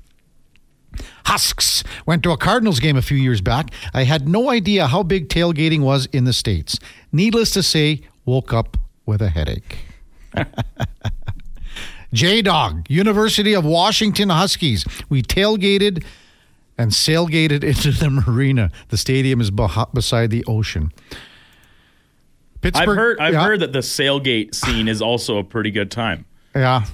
Husks went to a Cardinals game a few years back. I had no idea how big tailgating was in the States. Needless to say, woke up with a headache. J Dog, University of Washington Huskies. We tailgated and sailgated into the marina. The stadium is beside the ocean. Pittsburgh, I've heard I've yeah. heard that the sailgate scene is also a pretty good time. Yeah,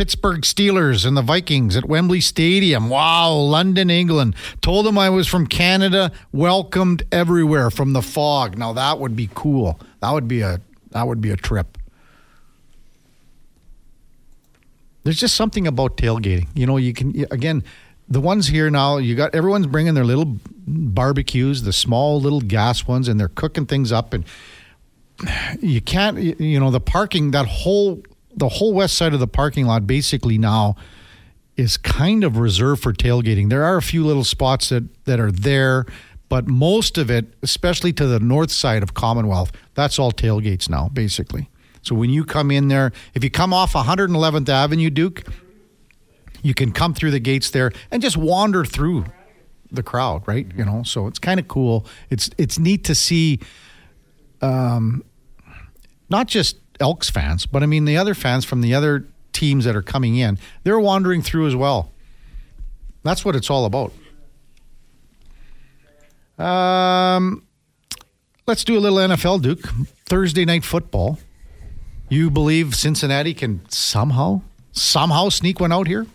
Pittsburgh Steelers and the Vikings at Wembley Stadium. Wow, London, England. Told them I was from Canada, welcomed everywhere from the fog. Now that would be cool. That would be a that would be a trip. There's just something about tailgating. You know, you can again, the ones here now, you got everyone's bringing their little barbecues, the small little gas ones and they're cooking things up and you can't you know the parking that whole the whole west side of the parking lot basically now is kind of reserved for tailgating. There are a few little spots that that are there, but most of it, especially to the north side of Commonwealth, that's all tailgates now, basically. So when you come in there, if you come off 111th Avenue, Duke, you can come through the gates there and just wander through the crowd, right? You know, so it's kind of cool. It's it's neat to see, um, not just Elks fans, but I mean the other fans from the other teams that are coming in. They're wandering through as well. That's what it's all about. Um, let's do a little NFL, Duke. Thursday night football. You believe Cincinnati can somehow, somehow sneak one out here?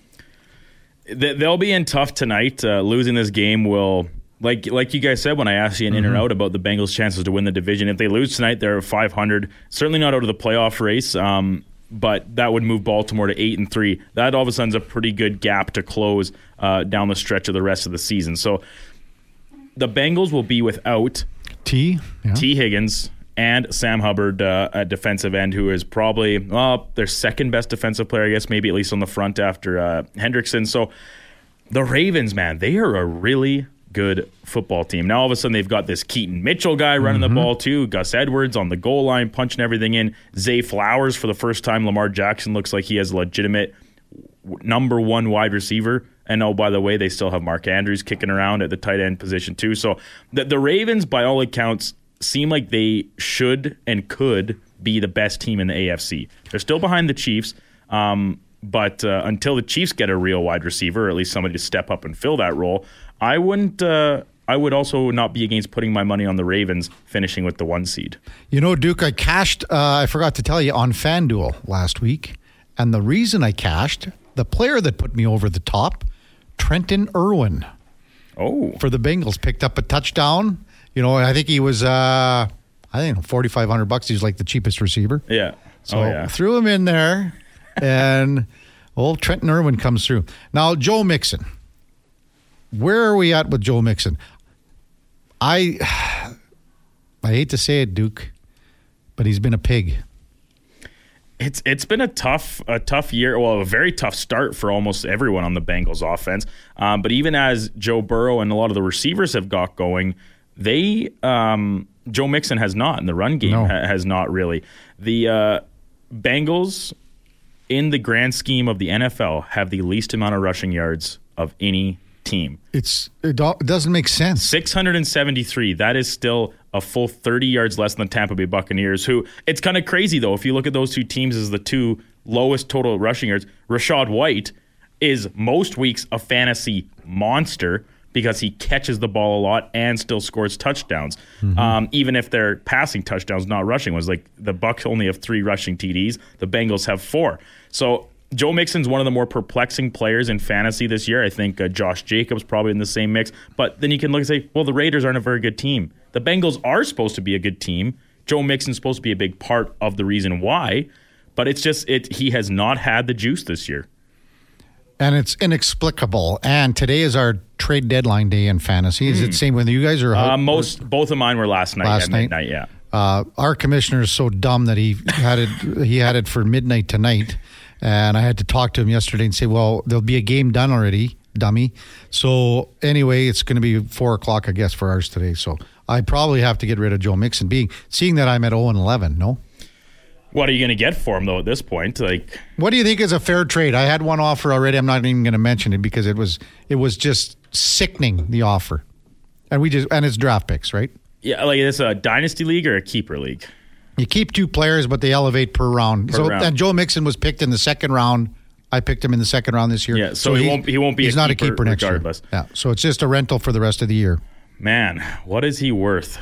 They'll be in tough tonight. Uh, losing this game will, like like you guys said when I asked you in, mm-hmm. in or out about the Bengals' chances to win the division. If they lose tonight, they're 500. Certainly not out of the playoff race. Um, but that would move Baltimore to eight and three. That all of a sudden is a pretty good gap to close uh, down the stretch of the rest of the season. So the Bengals will be without T yeah. Tee Higgins and Sam Hubbard uh, at defensive end, who is probably well their second best defensive player, I guess, maybe at least on the front after uh, Hendrickson. So the Ravens, man, they are a really good football team. Now all of a sudden they've got this Keaton Mitchell guy running mm-hmm. the ball too, Gus Edwards on the goal line punching everything in, Zay Flowers for the first time. Lamar Jackson looks like he has a legitimate number one wide receiver. And oh, by the way, they still have Mark Andrews kicking around at the tight end position too. So the, the Ravens, by all accounts, seem like they should and could be the best team in the AFC. They're still behind the Chiefs, um, but uh, until the Chiefs get a real wide receiver, or at least somebody to step up and fill that role, I wouldn't. Uh, I would also not be against putting my money on the Ravens finishing with the one seed. You know, Duke, I cashed. Uh, I forgot to tell you on FanDuel last week, and the reason I cashed the player that put me over the top, Trenton Irwin. Oh, for the Bengals, picked up a touchdown you know, I think he was, uh, I think forty five hundred bucks. He's like the cheapest receiver. Yeah. So oh, yeah. threw him in there, and old Trenton Irwin comes through. Now Joe Mixon. Where are we at with Joe Mixon? I I hate to say it, Duke, but he's been a pig. It's it's been a tough a tough year. Well, a very tough start for almost everyone on the Bengals offense. Um, but even as Joe Burrow and a lot of the receivers have got going, they um, Joe Mixon has not in the run game no. ha- has not really. The uh, Bengals, in the grand scheme of the NFL, have the least amount of rushing yards of any team. It's it, doesn't make sense. 673. That is still a full 30 yards less than the Tampa Bay Buccaneers. Who it's kind of crazy though. If you look at those two teams as the two lowest total rushing yards, Rachaad White is most weeks a fantasy monster because he catches the ball a lot and still scores touchdowns. Mm-hmm. Um, even if they're passing touchdowns, not rushing ones. Like the Bucks only have three rushing TDs, the Bengals have four. So Joe Mixon's one of the more perplexing players in fantasy this year. I think uh, Josh Jacobs probably in the same mix. But then you can look and say, well, the Raiders aren't a very good team. The Bengals are supposed to be a good team. Joe Mixon's supposed to be a big part of the reason why. But it's just it he has not had the juice this year and it's inexplicable. And today is our trade deadline day in fantasy. Is mm. it hmm. same with you guys or uh, most? Both of mine were last night. Last night, midnight, yeah. Uh, our commissioner is so dumb that he had it. he had it for midnight tonight, and I had to talk to him yesterday and say, "Well, there'll be a game done already, dummy." So anyway, it's going to be four o'clock, I guess, for ours today. So I probably have to get rid of Joe Mixon, being seeing that I'm at zero and eleven. No. What are you going to get for him though at this point? Like, what do you think is a fair trade? I had one offer already. I'm not even going to mention it because it was it was just sickening the offer, and we just and it's draft picks, right? Yeah, like it's a dynasty league or a keeper league. You keep two players, but they elevate per round. Per so round. and Joe Mixon was picked in the second round. I picked him in the second round this year. Yeah, so, so he, he, won't he won't be. He's a not keeper a keeper next regardless. year. Yeah, so it's just a rental for the rest of the year. Man, what is he worth?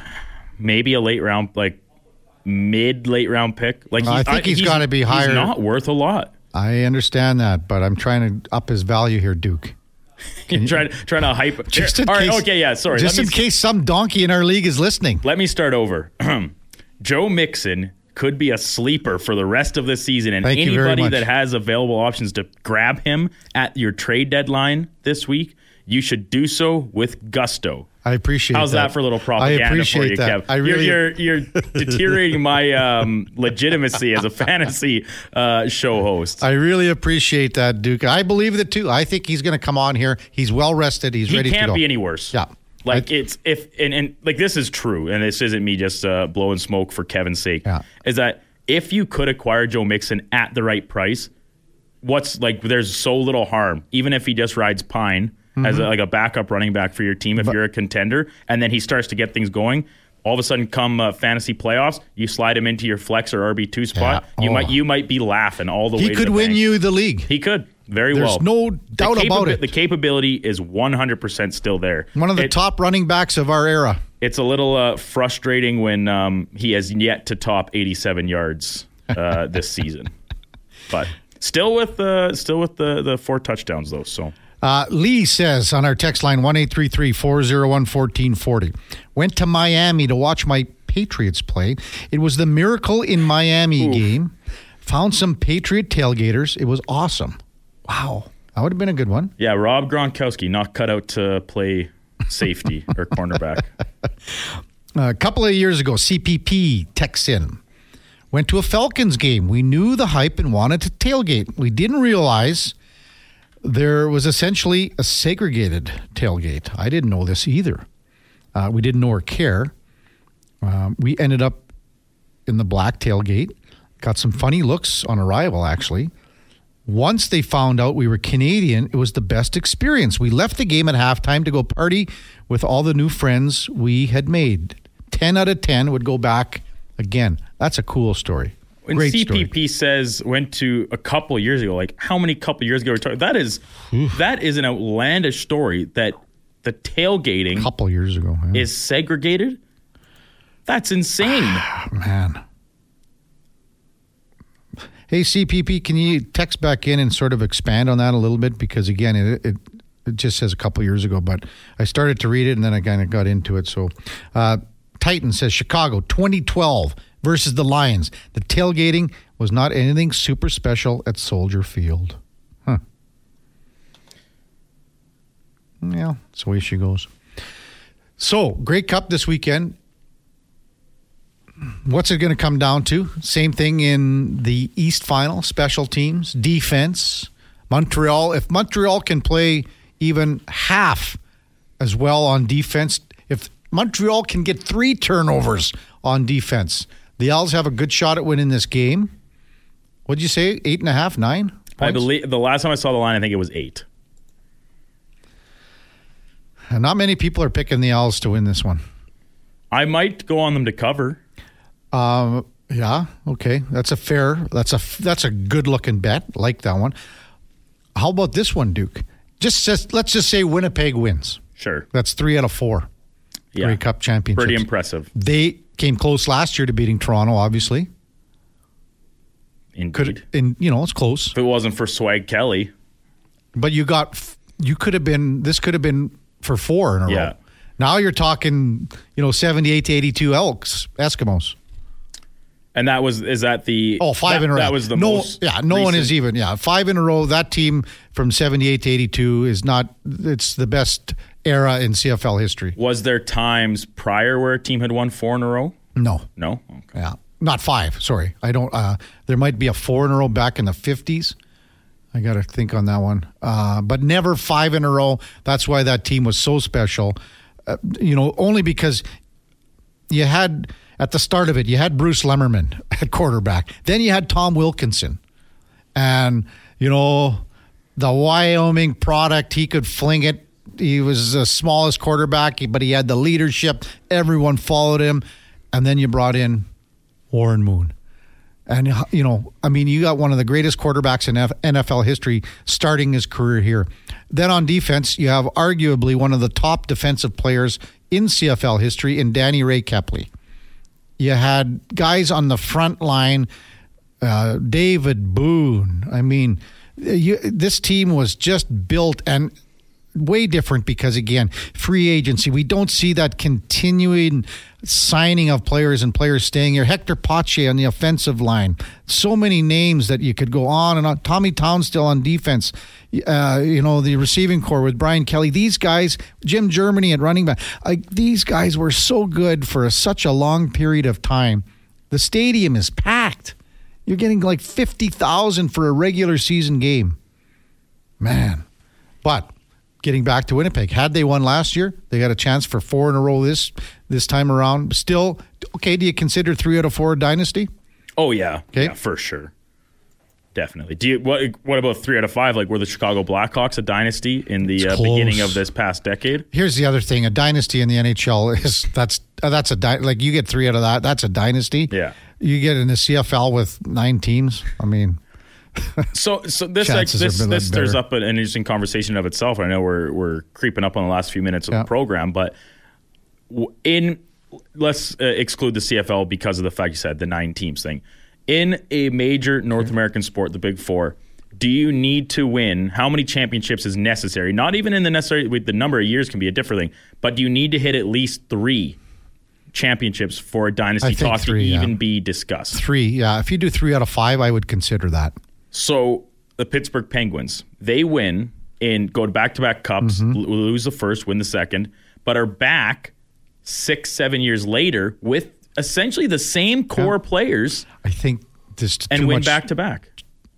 Maybe a late round, like mid late round pick. Like I think he's, he's got to be higher. He's not worth a lot. I understand that, but I'm trying to up his value here, Duke. You're trying, trying to hype. Just in case, okay, yeah, sorry. Just in case some donkey in our league is listening. Let me start over. Joe Mixon could be a sleeper for the rest of the season, and Thank anybody that has available options to grab him at your trade deadline this week, you should do so with gusto. I appreciate. How's that, that for a little propaganda I appreciate for you, that. Kev? I really, you're you're, you're deteriorating my um, legitimacy as a fantasy uh, show host. I really appreciate that, Duke. I believe that too. I think he's going to come on here. He's well rested. He's he ready to go. He can't be any worse. Yeah. Like it's if and, and like this is true, and this isn't me just uh, blowing smoke for Kevin's sake. Yeah. Is that if you could acquire Joe Mixon at the right price, what's like there's so little harm, even if he just rides Pine as a, like a backup running back for your team if you're a contender, and then he starts to get things going. All of a sudden, come uh, fantasy playoffs, you slide him into your flex or RB two spot. Yeah. You Oh. might you might be laughing all the way. He could win bank. you the league. He could very well. There's well. no doubt The about it. The capability is 100% still there. One of the It- top running backs of our era. It's a little uh, frustrating when um, he has yet to top 87 yards uh, this season, but still with uh, still with the the four touchdowns though. So Uh, Lee says on our text line 1 401 1440 Went to Miami to watch my Patriots play. It was the Miracle in Miami game. Found some Patriot tailgaters. It was awesome. Wow. That would have been a good one. yeah, Rob Gronkowski not cut out to play safety or cornerback. A couple of years ago, CPP texts in. Went to a Falcons game. We knew the hype and wanted to tailgate. We didn't realize there was essentially a segregated tailgate. I didn't know this either. Uh, we didn't know or care. Um, we ended up in the black tailgate. Got some funny looks on arrival, actually. Once they found out we were Canadian, it was the best experience. We left the game at halftime to go party with all the new friends we had made. 10 out of 10 would go back again. That's a cool story. When Great CPP story. says went to a couple years ago, like how many couple years ago? That is that is an outlandish story that the tailgating a couple years ago. yeah. is segregated. That's insane. Man. Hey, CPP, can you text back in and sort of expand on that a little bit? Because again, it, it, it just says a couple years ago, but I started to read it and then I kind of got into it. So, uh, Titan says Chicago 2012 versus the Lions. The tailgating was not anything super special at Soldier Field. Huh. Yeah, that's the way she goes. So, Grey Cup this weekend. What's it going to come down to? Same thing in the East Final, special teams, defense. Montreal, if Montreal can play even half as well on defense, if Montreal can get three turnovers on defense, the Owls have a good shot at winning this game. What'd you say? Eight and a half, nine? I believe the last time I saw the line, I think it was eight. Not many people are picking the Owls to win this one. I might go on them to cover. Um, yeah, okay, that's a fair. That's a that's a good looking bet. Like that one. How about this one, Duke? Just, just let's just say Winnipeg wins. Sure. That's three out of four Yeah. Grey Cup championships. Pretty impressive. They came close last year to beating Toronto. Obviously, Indeed. could and you know it's close. if it wasn't for Swag Kelly, But you got you could have been this could have been for four in a Yeah. row. Now you're talking you know seventy eight to eighty two Elks Eskimos. And that was is that the Oh, five that, in a row. That was the no, most. Yeah, no one is even. Yeah, five in a row. That team from seventy-eight to eighty-two is not. It's the best era in CFL history. Was there times prior where a team had won four in a row? No, No. Okay. yeah, not five. Sorry, I don't. Uh, there might be a four in a row back in the fifties. I got to think on that one. Uh, but never five in a row. That's why that team was so special. Uh, you know, only because you had at the start of it, you had Bruce Lemmerman at quarterback. Then you had Tom Wilkinson. And, you know, the Wyoming product, he could fling it. He was the smallest quarterback, but he had the leadership. Everyone followed him. And then you brought in Warren Moon. And, you know, I mean, you got one of the greatest quarterbacks in NFL history starting his career here. Then on defense, you have arguably one of the top defensive players in CFL history in Danny Ray Kepley. You had guys on the front line, uh, David Boone. I mean, you, this team was just built and way different because again, free agency. We don't see that continuing signing of players and players staying here. Hector Pache on the offensive line. So many names that you could go on and on. Tommy Town still on defense. Uh, you know the receiving core with Brian Kelly. These guys, Jim Germany at running back. Like these guys were so good for such a long period of time. The stadium is packed. You're getting like fifty thousand for a regular season game. Man, but getting back to Winnipeg. Had they won last year, they got a chance for four in a row this this time around. Still, okay. Do you consider three out of four a dynasty? Oh yeah, Okay. yeah, for sure, definitely. Do you what? What about three out of five? Like were the Chicago Blackhawks a dynasty in the uh, beginning of this past decade? Here's the other thing: a dynasty in the NHL is that's uh, that's a dy- like you get three out of that. That's a dynasty. Yeah. You get in the CFL with nine teams. I mean, So, so this like this this stirs up an interesting conversation of itself. I know we're we're creeping up on the last few minutes of Yeah. the program, but in let's uh, exclude the CFL because of the fact you said the nine teams thing. In a major North American sport, the Big Four, do you need to win? How many championships is necessary? Not even in the necessary. With the number of years can be a different thing, but do you need to hit at least three championships for a dynasty talk three, to yeah. even be discussed? three. Yeah, if you do three out of five, I would consider that. So the Pittsburgh Penguins, they win and go to back-to-back cups, Mm-hmm. lose the first, win the second, but are back six, seven years later with essentially the same core players I think this and win much. back-to-back.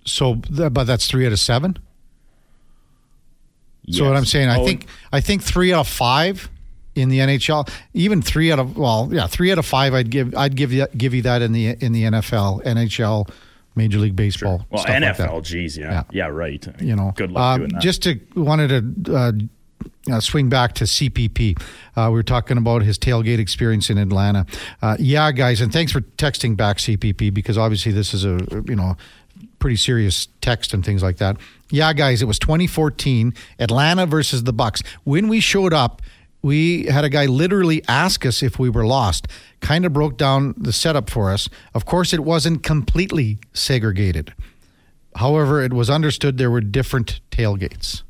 So, but that's three out of seven. So what I'm saying, I Oh, think I think three out of five in the NHL, even three out of well, yeah, three out of five. I'd give I'd give you give you that in the in the NFL, NHL, Major League Baseball. Well, stuff like that. NFL, geez, yeah. Yeah. yeah, right. you know, good luck Um, doing that. Just to wanted to uh, uh, swing back to CPP. Uh, we were talking about his tailgate experience in Atlanta. Uh, yeah, guys, and thanks for texting back CPP because obviously this is a you know pretty serious text and things like that. Yeah, guys, it was 2014 Atlanta versus the Bucks. When we showed up. We had a guy literally ask us if we were lost. Kind of broke down the setup for us. Of course, it wasn't completely segregated. However, it was understood there were different tailgates.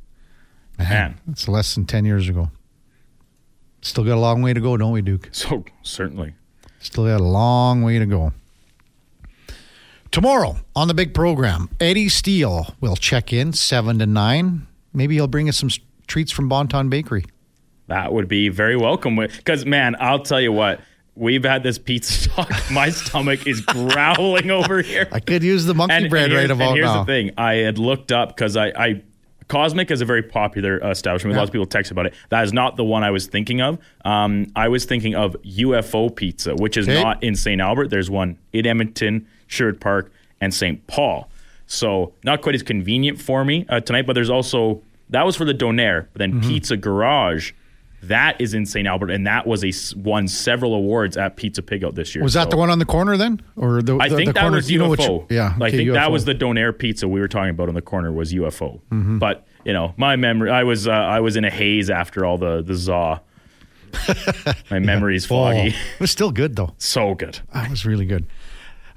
Man. It's less than 10 years ago. Still got a long way to go, don't we, Duke? so certainly. Still got a long way to go. Tomorrow on the big program, Eddie Steele will check in 7 to 9. Maybe he'll bring us some treats from Bon Ton Bakery. That would be very welcome. Because, man, I'll tell you what, we've had this pizza talk. My stomach is growling over here. I could use the monkey bread here's, right about and here's now. the thing: I had looked up because I, I Cosmic is a very popular uh, establishment. Yeah. Lots of people text about it. That is not the one I was thinking of. Um, I was thinking of UFO Pizza, which is Okay. not in St. Albert. There's one in Edmonton, Sherwood Park, and St. Paul. So not quite as convenient for me uh, tonight. But there's also that was for the Donair, but then Mm-hmm. Pizza Garage. That is in St. Albert, and that was a won several awards at Pizza Pig Out this year. Was that So- the one on the corner then? Or the, I the, think the that corner, was you know which- UFO. yeah. I okay, think that was the Donair pizza we were talking about on the corner was UFO. Mm-hmm. But you know, my memory, I was uh, I was in a haze after all the the zaw. my memory's Oh, foggy. it was still good, though. So good. That was really good.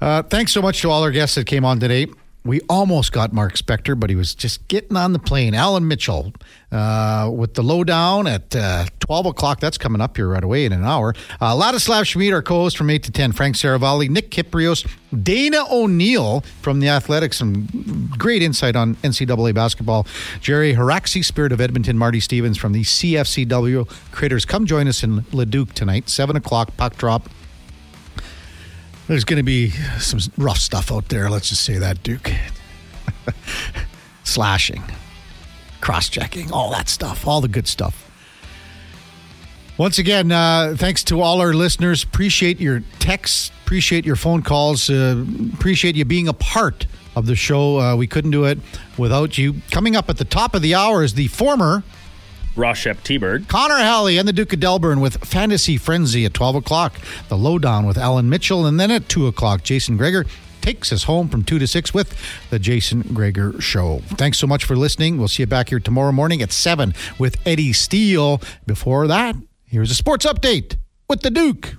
Uh, thanks so much to all our guests that came on today. We almost got Mark Spector, but he was just getting on the plane. Allan Mitchell uh, with the lowdown at uh, 12 o'clock. That's coming up here right away in an hour. Uh, Ladislav Schmid, our co host from 8 to 10. Frank Seravalli, Nick Kypreos, Dana O'Neill from the Athletics. Some great insight on NCAA basketball. Gerry Haracsi, Spirit of Edmonton, Marty Stevens from the CFCW Critters. Come join us in Leduc tonight, 7 o'clock, puck drop. There's going to be some rough stuff out there. Let's just say that, Duke. Slashing, cross checking, all that stuff, all the good stuff. Once again, uh, thanks to all our listeners. Appreciate your texts, appreciate your phone calls, uh, appreciate you being a part of the show. Uh, we couldn't do it without you. Coming up at the top of the hour is the former Roshep T-Bird. Connor Halley and the Duke of Delburne with Fantasy Frenzy at 12 o'clock. The Lowdown with Allan Mitchell. And then at 2 o'clock, Jason Gregor takes us home from 2 to 6 with the Jason Gregor Show. Thanks so much for listening. We'll see you back here tomorrow morning at 7 with Eddie Steele. Before that, here's a sports update with the Duke.